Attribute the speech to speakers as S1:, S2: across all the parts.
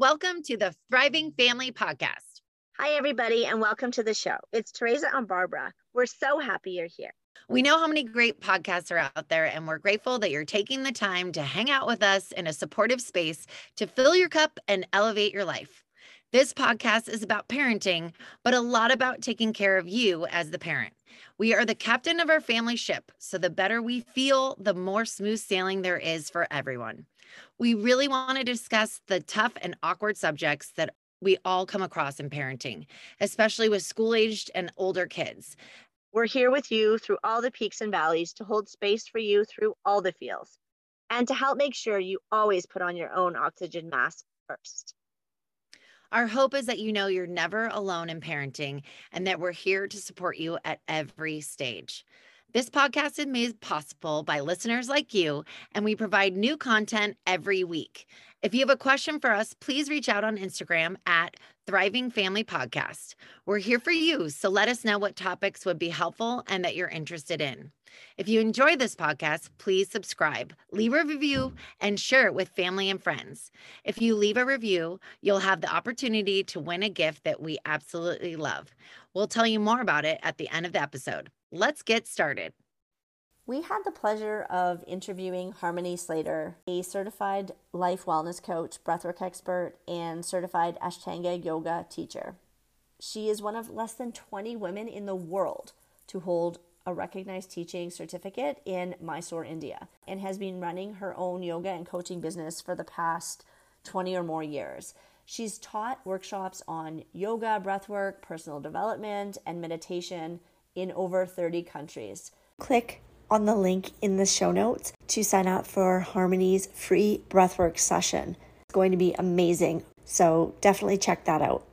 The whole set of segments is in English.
S1: Welcome to the Thriving Family Podcast.
S2: Hi, everybody, and welcome to the show. It's Teresa and Barbara. We're so happy you're here.
S1: We know how many great podcasts are out there, and we're grateful that you're taking the time to hang out with us in a supportive space to fill your cup and elevate your life. This podcast is about parenting, but a lot about taking care of you as the parent. We are the captain of our family ship, so the better we feel, the more smooth sailing there is for everyone. We really want to discuss the tough and awkward subjects that we all come across in parenting, especially with school aged and older kids.
S2: We're here with you through all the peaks and valleys to hold space for you through all the feels and to help make sure you always put on your own oxygen mask first.
S1: Our hope is that you know you're never alone in parenting and that we're here to support you at every stage. This podcast is made possible by listeners like you, and we provide new content every week. If you have a question for us, please reach out on Instagram at Thriving Family Podcast. We're here for you, so let us know what topics would be helpful and that you're interested in. If you enjoy this podcast, please subscribe, leave a review, and share it with family and friends. If you leave a review, you'll have the opportunity to win a gift that we absolutely love. We'll tell you more about it at the end of the episode. Let's get started.
S2: We had the pleasure of interviewing Harmony Slater, a certified life wellness coach, breathwork expert, and certified Ashtanga yoga teacher. She is one of less than 20 women in the world to hold a recognized teaching certificate in Mysore, India, and has been running her own yoga and coaching business for the past 20 or more years. She's taught workshops on yoga, breathwork, personal development, and meditation in over 30 countries. Click on the link in the show notes to sign up for Harmony's free breathwork session. It's going to be amazing. So definitely check that out.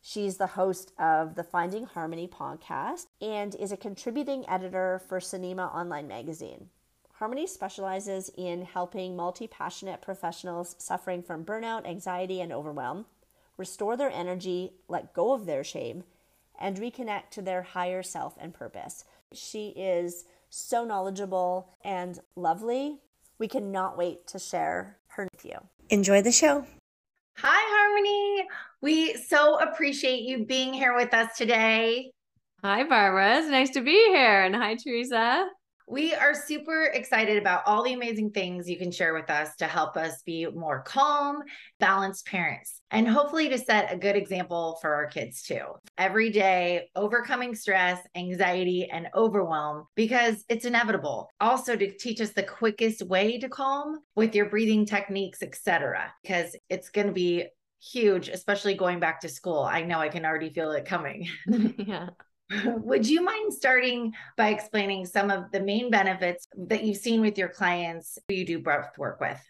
S2: She's the host of the Finding Harmony podcast and is a contributing editor for Sonima Online Magazine. Harmony specializes in helping multi passionate professionals suffering from burnout, anxiety, and overwhelm restore their energy, let go of their shame, and reconnect to their higher self and purpose. She is so knowledgeable and lovely. We cannot wait to share her with you. Enjoy the show.
S1: Hi, Harmony. We so appreciate you being here with us today.
S3: Hi, Barbara. It's nice to be here. And hi, Teresa.
S1: We are super excited about all the amazing things you can share with us to help us be more calm, balanced parents, and hopefully to set a good example for our kids too. Every day, overcoming stress, anxiety, and overwhelm because it's inevitable. Also, to teach us the quickest way to calm with your breathing techniques, etc., because it's going to be huge, especially going back to school. I know I can already feel it coming.
S3: yeah.
S1: Would you mind starting by explaining some of the main benefits that you've seen with your clients who you do breath work with?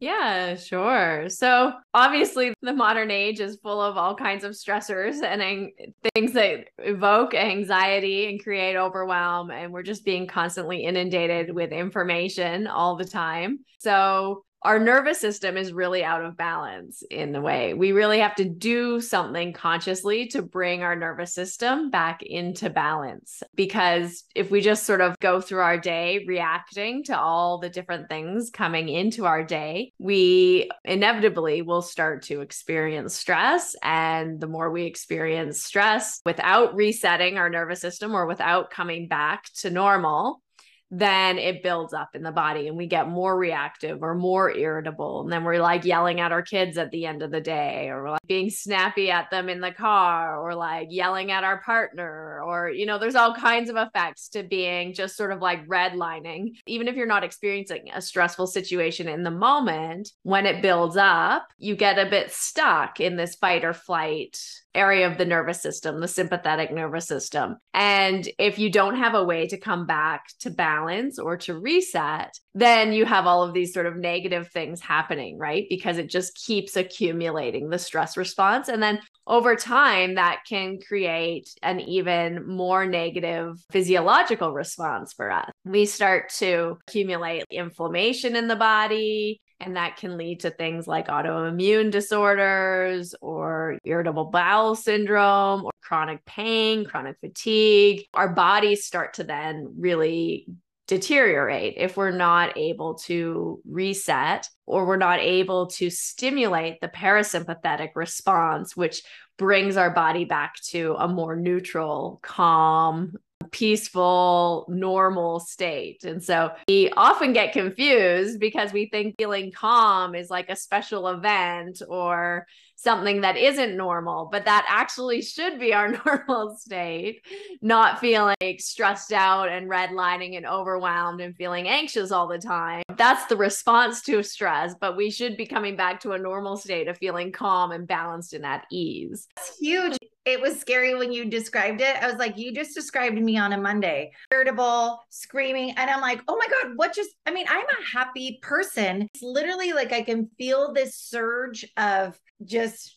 S3: Yeah, sure. So, obviously, the modern age is full of all kinds of stressors and things that evoke anxiety and create overwhelm. And we're just being constantly inundated with information all the time. So, our nervous system is really out of balance in the way. We really have to do something consciously to bring our nervous system back into balance. Because if we just sort of go through our day reacting to all the different things coming into our day we inevitably will start to experience stress. And the more we experience stress without resetting our nervous system or without coming back to normal then it builds up in the body and we get more reactive or more irritable. And then we're like yelling at our kids at the end of the day, or like being snappy at them in the car, or like yelling at our partner, or, you know, there's all kinds of effects to being just sort of like redlining. Even if you're not experiencing a stressful situation in the moment, when it builds up, you get a bit stuck in this fight or flight area of the nervous system, the sympathetic nervous system. And if you don't have a way to come back to balance or to reset, then you have all of these sort of negative things happening, right? Because it just keeps accumulating the stress response. And then over time, that can create an even more negative physiological response for us. We start to accumulate inflammation in the body. And that can lead to things like autoimmune disorders or irritable bowel syndrome or chronic pain, chronic fatigue. Our bodies start to then really deteriorate if we're not able to reset or we're not able to stimulate the parasympathetic response, which brings our body back to a more neutral, calm, peaceful, normal state. And so we often get confused because we think feeling calm is like a special event or something that isn't normal, but that actually should be our normal state, not feeling stressed out and redlining and overwhelmed and feeling anxious all the time. That's the response to stress, but we should be coming back to a normal state of feeling calm and balanced and at ease.
S1: It's huge it was scary when you described it. I was like, you just described me on a Monday, irritable, screaming. And I'm like, oh my God, what just, I mean, I'm a happy person. It's literally like I can feel this surge of just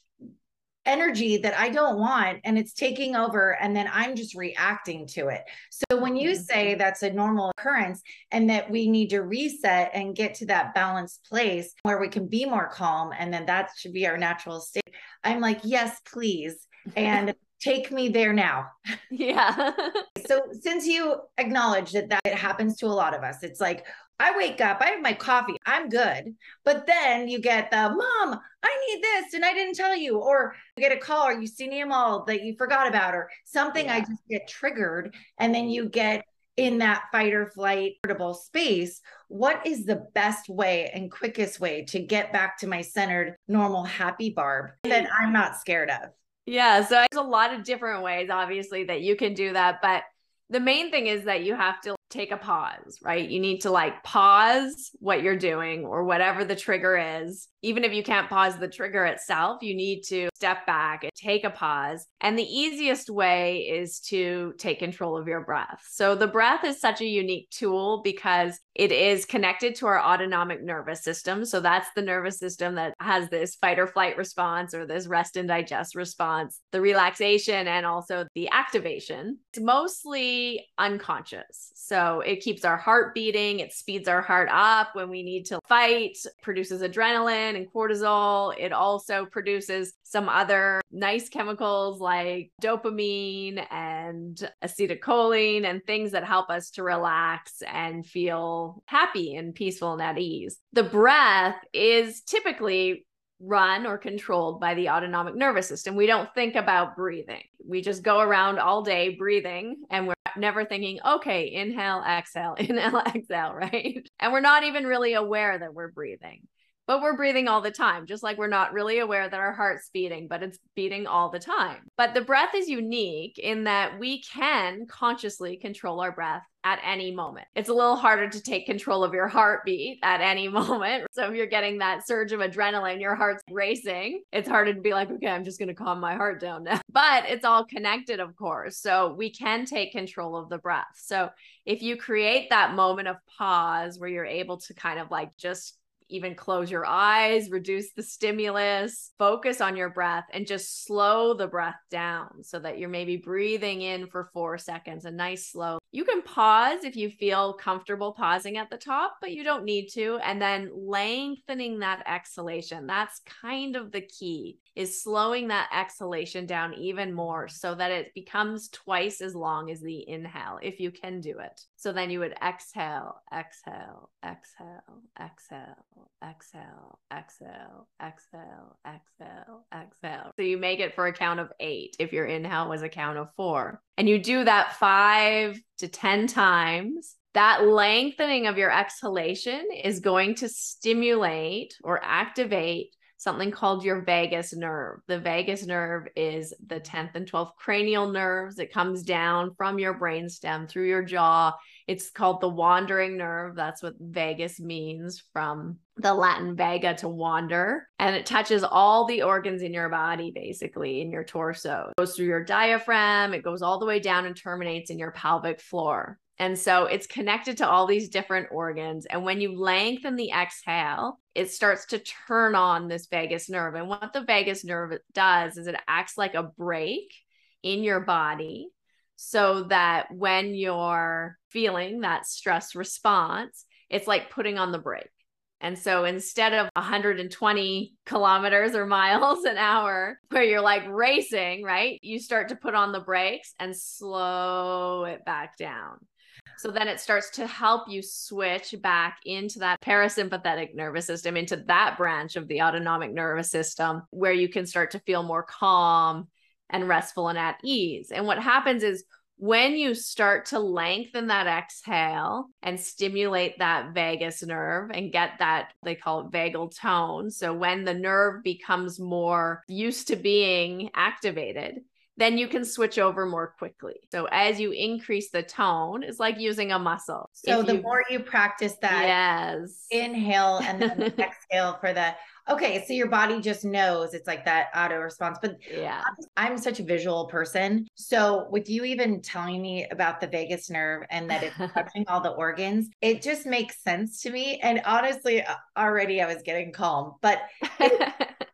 S1: energy that I don't want and it's taking over and then I'm just reacting to it. So when you mm-hmm. say that's a normal occurrence and that we need to reset and get to that balanced place where we can be more calm and then that should be our natural state. I'm like, yes, please and take me there now.
S3: Yeah.
S1: so since you acknowledge that that it happens to a lot of us, it's like I wake up, I have my coffee, I'm good. But then you get the mom, I need this and I didn't tell you, or you get a call or you see an email that you forgot about, or something yeah. I just get triggered. And then you get in that fight or flight irritable space. What is the best way and quickest way to get back to my centered, normal, happy Barb that I'm not scared of?
S3: Yeah. So there's a lot of different ways, obviously, that you can do that. But the main thing is that you have to take a pause, right? You need to like pause what you're doing or whatever the trigger is. Even if you can't pause the trigger itself, you need to step back and take a pause. And the easiest way is to take control of your breath. So the breath is such a unique tool because it is connected to our autonomic nervous system. So that's the nervous system that has this fight or flight response or this rest and digest response, the relaxation and also the activation. It's mostly unconscious. So so it keeps our heart beating, it speeds our heart up when we need to fight, produces adrenaline and cortisol. It also produces some other nice chemicals like dopamine and acetylcholine and things that help us to relax and feel happy and peaceful and at ease. The breath is typically run or controlled by the autonomic nervous system. We don't think about breathing. We just go around all day breathing and we're never thinking, okay, inhale, exhale, inhale, exhale, right? And we're not even really aware that we're breathing. But we're breathing all the time, just like we're not really aware that our heart's beating, but it's beating all the time. But the breath is unique in that we can consciously control our breath at any moment. It's a little harder to take control of your heartbeat at any moment. So if you're getting that surge of adrenaline, your heart's racing, it's harder to be like, okay, I'm just going to calm my heart down now. But it's all connected, of course. So we can take control of the breath. So if you create that moment of pause where you're able to kind of like just even close your eyes, reduce the stimulus, focus on your breath, and just slow the breath down so that you're maybe breathing in for four seconds, a nice slow. You can pause if you feel comfortable pausing at the top, but you don't need to. And then lengthening that exhalation. That's kind of the key is slowing that exhalation down even more so that it becomes twice as long as the inhale if you can do it. So then you would exhale, exhale, exhale, exhale, exhale, exhale, exhale, exhale, exhale. So you make it for a count of eight if your inhale was a count of four. And you do that five to 10 times that lengthening of your exhalation is going to stimulate or activate something called your vagus nerve. The vagus nerve is the 10th and 12th cranial nerves. It comes down from your brainstem through your jaw. It's called the wandering nerve. That's what vagus means from the Latin vaga to wander. And it touches all the organs in your body, basically, in your torso. It goes through your diaphragm, it goes all the way down and terminates in your pelvic floor. And so it's connected to all these different organs. And when you lengthen the exhale, it starts to turn on this vagus nerve. And what the vagus nerve does is it acts like a brake in your body so that when you're feeling that stress response, it's like putting on the brake. And so instead of 120 kilometers or miles an hour, where you're like racing, right? You start to put on the brakes and slow it back down. So then it starts to help you switch back into that parasympathetic nervous system, into that branch of the autonomic nervous system where you can start to feel more calm and restful and at ease. And what happens is when you start to lengthen that exhale and stimulate that vagus nerve and get that, they call it vagal tone. So when the nerve becomes more used to being activated, then you can switch over more quickly. So as you increase the tone, it's like using a muscle.
S1: So if the you, more you practice that,
S3: yes,
S1: inhale and then exhale for the okay, so your body just knows it's like that auto response. But
S3: yeah,
S1: I'm such a visual person. So with you even telling me about the vagus nerve and that it's touching all the organs, it just makes sense to me. And honestly, uh, already I was getting calm, but it,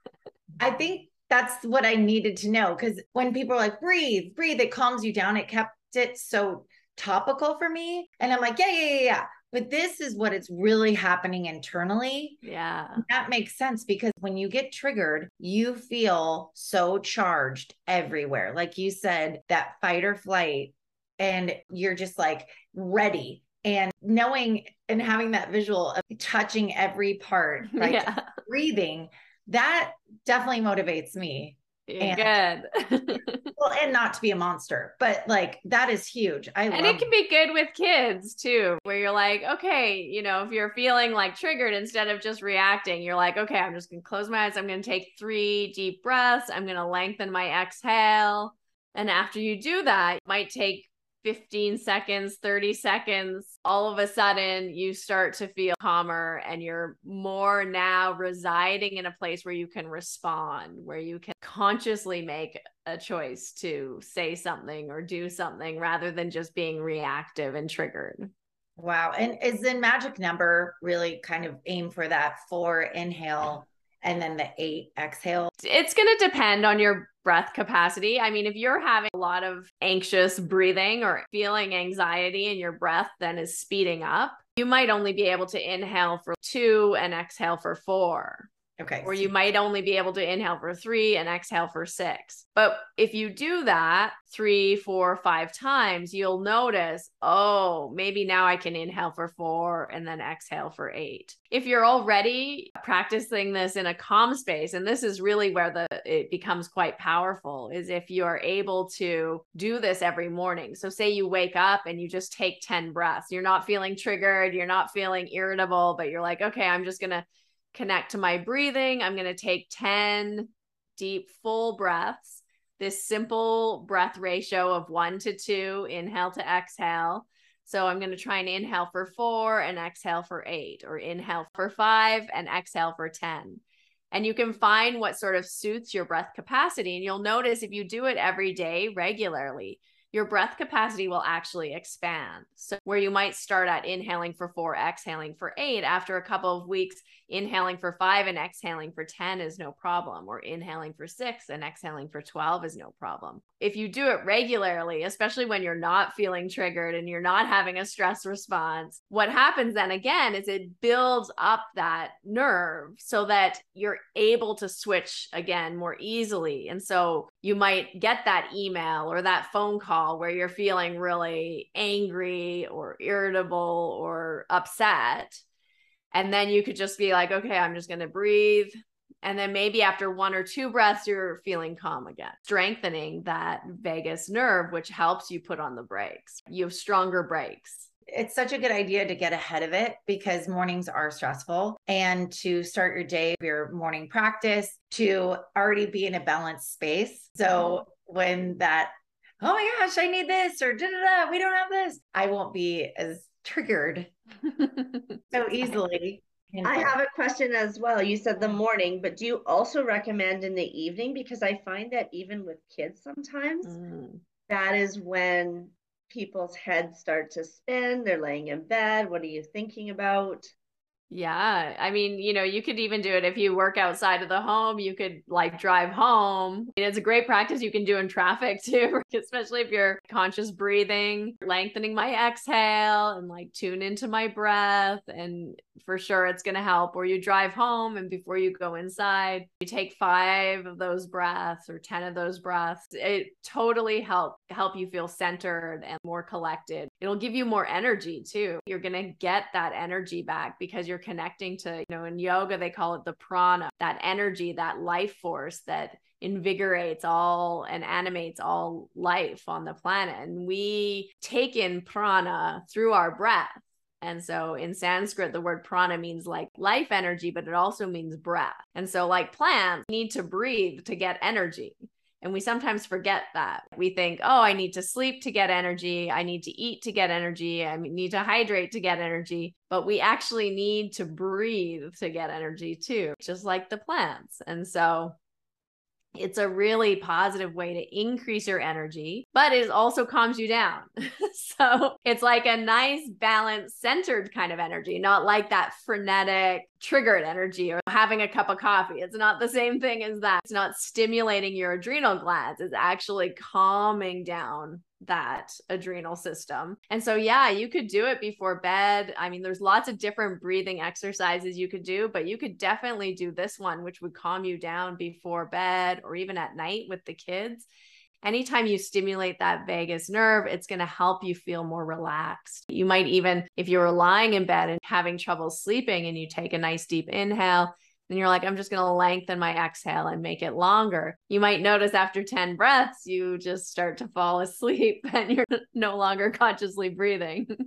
S1: I think that's what I needed to know. Cause when people are like, breathe, breathe, it calms you down. It kept it so topical for me. And I'm like, yeah, yeah, yeah, yeah. But this is what it's really happening internally.
S3: Yeah.
S1: That makes sense because when you get triggered, you feel so charged everywhere. Like you said, that fight or flight, and you're just like ready. And knowing and having that visual of touching every part, like yeah. breathing, that definitely motivates me
S3: and, good.
S1: well, and not to be a monster, but like that is huge. I
S3: and it can be good with kids too, where you're like, okay, you know, if you're feeling like triggered instead of just reacting, you're like, okay, I'm just gonna close my eyes. I'm gonna take three deep breaths. I'm gonna lengthen my exhale. And after you do that, it might take 15 seconds, 30 seconds, all of a sudden you start to feel calmer and you're more now residing in a place where you can respond, where you can consciously make a choice to say something or do something rather than just being reactive and triggered.
S1: Wow. And is the magic number really kind of aim for that four inhale and then the eight exhale?
S3: It's going to depend on your breath capacity. I mean, if you're having a lot of anxious breathing or feeling anxiety in your breath, then is speeding up, you might only be able to inhale for two and exhale for four.
S1: Okay.
S3: Or you might only be able to inhale for three and exhale for six. But if you do that three, four, five times, you'll notice, oh, maybe now I can inhale for four and then exhale for eight. If you're already practicing this in a calm space, and this is really where the it becomes quite powerful, is if you are able to do this every morning. So say you wake up and you just take 10 breaths. You're not feeling triggered, you're not feeling irritable, but you're like, okay, I'm just gonna connect to my breathing. I'm going to take 10 deep, full breaths. This simple breath ratio of one to two, inhale to exhale. So I'm going to try and inhale for four and exhale for eight, or inhale for five and exhale for 10. And you can find what sort of suits your breath capacity. And you'll notice if you do it every day regularly, your breath capacity will actually expand. So, where you might start at inhaling for four, exhaling for eight, after a couple of weeks, inhaling for five and exhaling for 10 is no problem, or inhaling for six and exhaling for 12 is no problem. If you do it regularly, especially when you're not feeling triggered and you're not having a stress response, what happens then again is it builds up that nerve so that you're able to switch again more easily. And so you might get that email or that phone call where you're feeling really angry or irritable or upset and then you could just be like, okay, I'm just going to breathe. And then maybe after one or two breaths, you're feeling calm again, strengthening that vagus nerve, which helps you put on the brakes. You have stronger brakes.
S1: It's such a good idea to get ahead of it because mornings are stressful and to start your day, your morning practice, to already be in a balanced space. So when that, oh my gosh, I need this or da da da, we don't have this, I won't be as triggered so easily.
S4: I have a question as well. You said the morning, but do you also recommend in the evening? Because I find that even with kids sometimes, mm. that is when people's heads start to spin. They're laying in bed. What are you thinking about?
S3: Yeah. I mean, you know, you could even do it if you work outside of the home, you could like drive home. It's a great practice you can do in traffic too, especially if you're conscious breathing, lengthening my exhale and like tune into my breath. And for sure it's going to help. Or you drive home and before you go inside, you take five of those breaths or 10 of those breaths. It totally help help you feel centered and more collected. It'll give you more energy too. You're going to get that energy back because you're connecting to, you know, in yoga, they call it the prana, that energy, that life force that invigorates all and animates all life on the planet. And we take in prana through our breath. And so in Sanskrit, the word prana means like life energy, but it also means breath. And so, like plants need to breathe to get energy. And we sometimes forget that. We think, oh, I need to sleep to get energy. I need to eat to get energy. I need to hydrate to get energy. But we actually need to breathe to get energy too, just like the plants. And so it's a really positive way to increase your energy, but it also calms you down. so it's like a nice, balanced, centered kind of energy, not like that frenetic, triggered energy or having a cup of coffee. It's not the same thing as that. It's not stimulating your adrenal glands, it's actually calming down that adrenal system. And so, yeah, you could do it before bed. I mean, there's lots of different breathing exercises you could do, but you could definitely do this one, which would calm you down before bed or even at night with the kids. Anytime you stimulate that vagus nerve, it's going to help you feel more relaxed. You might even, if you're lying in bed and having trouble sleeping and you take a nice deep inhale, and you're like, I'm just going to lengthen my exhale and make it longer. You might notice after 10 breaths, you just start to fall asleep and you're no longer consciously breathing.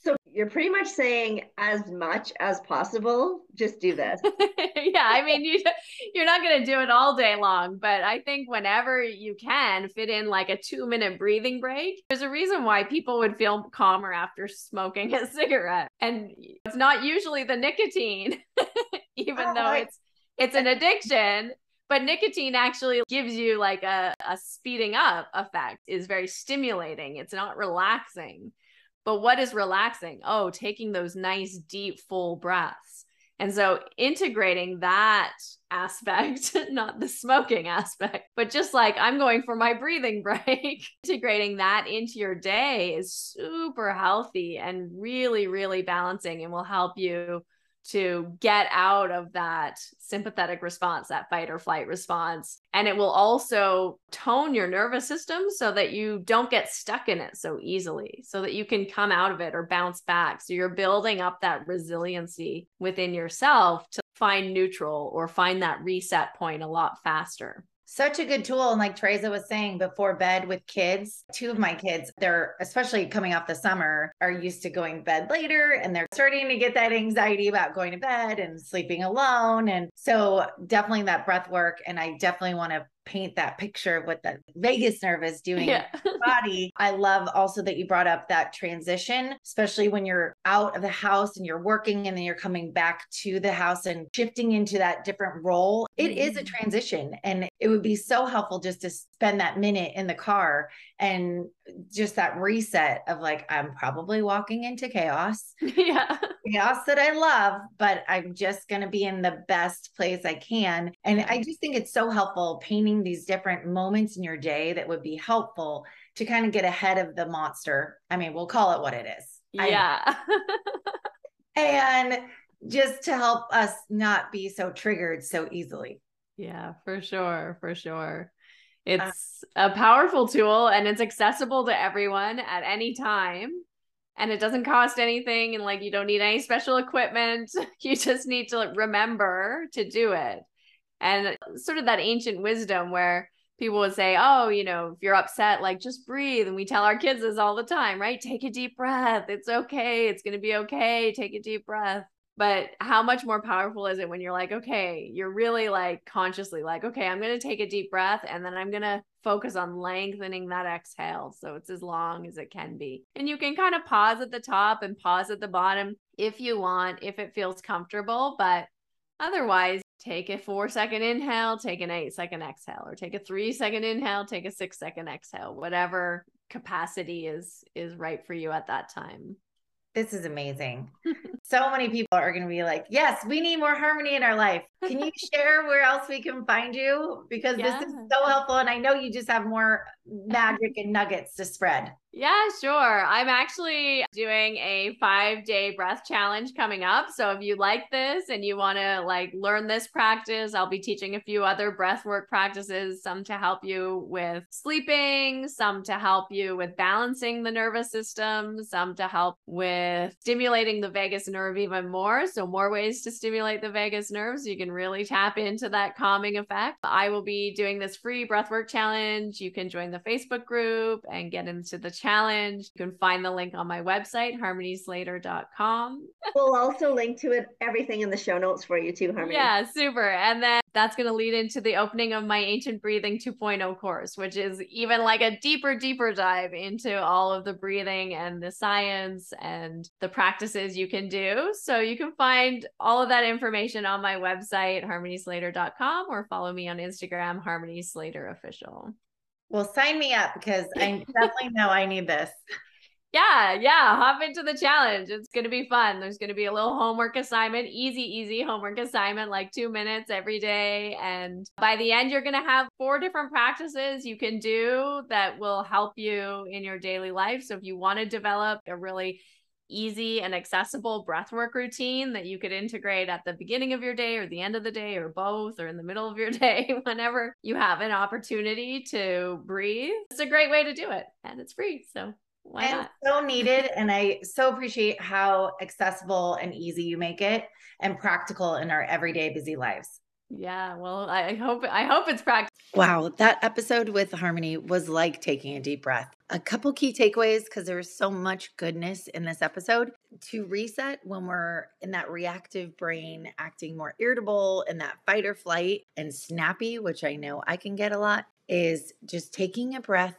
S4: So you're pretty much saying as much as possible, just do this.
S3: yeah, I mean you you're not going to do it all day long, but I think whenever you can fit in like a 2-minute breathing break. There's a reason why people would feel calmer after smoking a cigarette. And it's not usually the nicotine. Even oh, though it's it's an addiction but nicotine actually gives you like a, a speeding up effect is very stimulating. It's not relaxing. But what is relaxing? Oh taking those nice deep full breaths. And so integrating that aspect, not the smoking aspect, but just like I'm going for my breathing break, integrating that into your day is super healthy and really, really balancing and will help you to get out of that sympathetic response, that fight or flight response. And it will also tone your nervous system so that you don't get stuck in it so easily, so that you can come out of it or bounce back. So you're building up that resiliency within yourself to find neutral or find that reset point a lot faster
S1: such a good tool. And like Teresa was saying before bed with kids, two of my kids, they're especially coming off the summer, are used to going to bed later and they're starting to get that anxiety about going to bed and sleeping alone. And so definitely that breath work. And I definitely want to paint that picture of what the vagus nerve is doing yeah. body. I love also that you brought up that transition, especially when you're out of the house and you're working and then you're coming back to the house and shifting into that different role. It mm-hmm. is a mm-hmm. transition and it would be so helpful just to spend that minute in the car and just that reset of like I'm probably walking into chaos.
S3: Yeah.
S1: Chaos that I love, but I'm just going to be in the best place I can. And I just think it's so helpful painting these different moments in your day that would be helpful to kind of get ahead of the monster. I mean, we'll call it what it is.
S3: Yeah.
S1: and just to help us not be so triggered so easily.
S3: Yeah, for sure. For sure. It's uh, a powerful tool and it's accessible to everyone at any time. And it doesn't cost anything. And like, you don't need any special equipment. You just need to remember to do it. And sort of that ancient wisdom where people would say, Oh, you know, if you're upset, like just breathe. And we tell our kids this all the time, right? Take a deep breath. It's okay. It's going to be okay. Take a deep breath. But how much more powerful is it when you're like, okay, you're really like consciously like, okay, I'm going to take a deep breath and then I'm going to focus on lengthening that exhale. So it's as long as it can be. And you can kind of pause at the top and pause at the bottom if you want, if it feels comfortable. But otherwise, take a four second inhale, take an eight second exhale, or take a three second inhale, take a six second exhale, whatever capacity is is right for you at that time
S1: this is amazing. so many people are going to be like, yes, we need more harmony in our life. Can you share where else we can find you? Because yeah. this is so helpful. And I know you just have more magic and nuggets to spread.
S3: Yeah, sure. I'm actually doing a five day breath challenge coming up. So if you like this and you want to like learn this practice, I'll be teaching a few other breath work practices, some to help you with sleeping, some to help you with balancing the nervous system, some to help with stimulating the vagus nerve even more. So more ways to stimulate the vagus nerves. so you can really tap into that calming effect. I will be doing this free breath work challenge. You can join the Facebook group and get into the challenge. You can find the link on my website, harmonyslater.com.
S5: we'll also link to it, everything in the show notes for you too, Harmony.
S3: Yeah, super. And then that's going to lead into the opening of my Ancient Breathing 2.0 course, which is even like a deeper, deeper dive into all of the breathing and the science and the practices you can do. So you can find all of that information on my website, harmonyslater.com, or follow me on Instagram, Harmony Slater Official.
S1: Well, sign me up because I definitely know I need this.
S3: Yeah, yeah, hop into the challenge. It's going to be fun. There's going to be a little homework assignment, easy, easy homework assignment, like two minutes every day. And by the end, you're going to have four different practices you can do that will help you in your daily life. So if you want to develop a really easy and accessible breathwork routine that you could integrate at the beginning of your day or the end of the day or both or in the middle of your day whenever you have an opportunity to breathe. It's a great way to do it and it's free. So why and not?
S1: so needed and I so appreciate how accessible and easy you make it and practical in our everyday busy lives.
S3: Yeah, well, I hope I hope it's practical.
S1: Wow, that episode with Harmony was like taking a deep breath. A couple key takeaways because there's so much goodness in this episode. To reset when we're in that reactive brain, acting more irritable and that fight or flight and snappy, which I know I can get a lot, is just taking a breath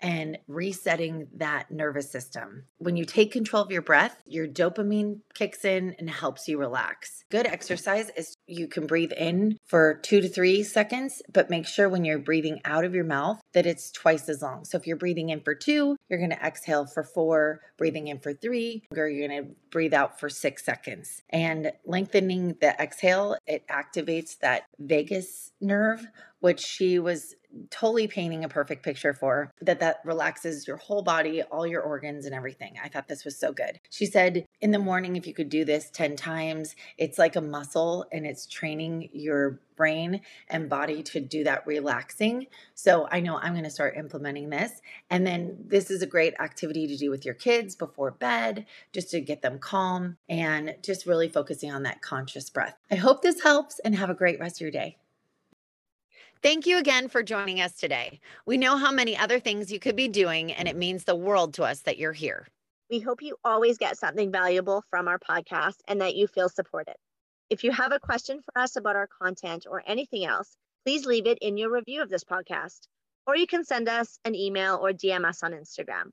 S1: and resetting that nervous system. When you take control of your breath, your dopamine kicks in and helps you relax. Good exercise is you can breathe in for two to three seconds, but make sure when you're breathing out of your mouth that it's twice as long. So if you're breathing in for two, you're going to exhale for four, breathing in for three, or you're going to breathe out for six seconds. And lengthening the exhale, it activates that vagus nerve, which she was totally painting a perfect picture for that that relaxes your whole body all your organs and everything. I thought this was so good. She said in the morning if you could do this 10 times it's like a muscle and it's training your brain and body to do that relaxing. So i know i'm going to start implementing this. And then this is a great activity to do with your kids before bed just to get them calm and just really focusing on that conscious breath. I hope this helps and have a great rest of your day Thank you again for joining us today. We know how many other things you could be doing, and it means the world to us that you're here.
S4: We hope you always get something valuable from our podcast and that you feel supported. If you have a question for us about our content or anything else, please leave it in your review of this podcast, or you can send us an email or DM us on Instagram.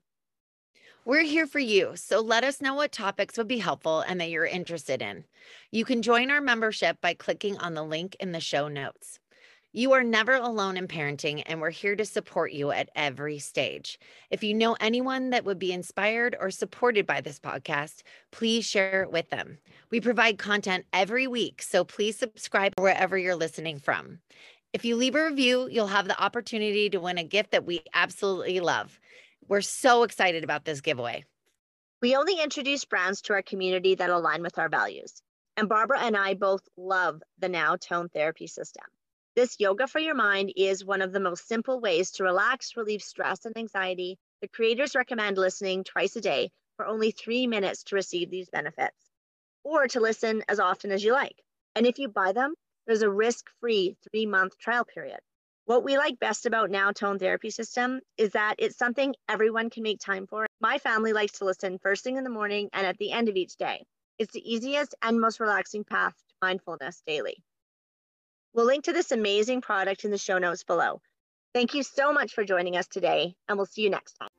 S1: We're here for you, so let us know what topics would be helpful and that you're interested in. You can join our membership by clicking on the link in the show notes. You are never alone in parenting, and we're here to support you at every stage. If you know anyone that would be inspired or supported by this podcast, please share it with them. We provide content every week, so please subscribe wherever you're listening from. If you leave a review, you'll have the opportunity to win a gift that we absolutely love. We're so excited about this giveaway.
S4: We only introduce brands to our community that align with our values. And Barbara and I both love the Now Tone Therapy System. This yoga for your mind is one of the most simple ways to relax, relieve stress and anxiety. The creators recommend listening twice a day for only three minutes to receive these benefits, or to listen as often as you like. And if you buy them, there's a risk free three month trial period. What we like best about Now Tone Therapy System is that it's something everyone can make time for. My family likes to listen first thing in the morning and at the end of each day. It's the easiest and most relaxing path to mindfulness daily. We'll link to this amazing product in the show notes below. Thank you so much for joining us today, and we'll see you next time.